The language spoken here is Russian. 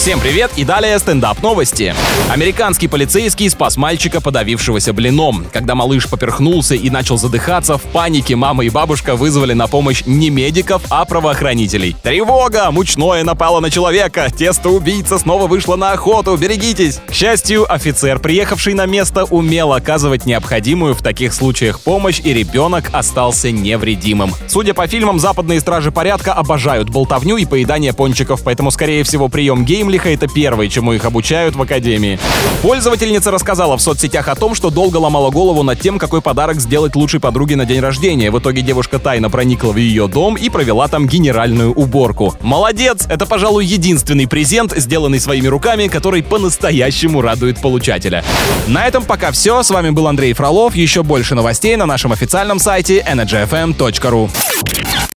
Всем привет и далее стендап новости. Американский полицейский спас мальчика, подавившегося блином. Когда малыш поперхнулся и начал задыхаться, в панике мама и бабушка вызвали на помощь не медиков, а правоохранителей. Тревога! Мучное напало на человека! Тесто-убийца снова вышла на охоту! Берегитесь! К счастью, офицер, приехавший на место, умел оказывать необходимую в таких случаях помощь, и ребенок остался невредимым. Судя по фильмам, западные стражи порядка обожают болтовню и поедание пончиков, поэтому, скорее всего, прием геймлиха — это первое, чему их обучают в академии. Пользовательница рассказала в соцсетях о том, что долго ломала голову над тем, какой подарок сделать лучшей подруге на день рождения. В итоге девушка тайно проникла в ее дом и провела там генеральную уборку. Молодец! Это, пожалуй, единственный презент, сделанный своими руками, который по-настоящему радует получателя. На этом пока все. С вами был Андрей Фролов. Еще больше новостей на нашем официальном сайте energyfm.ru.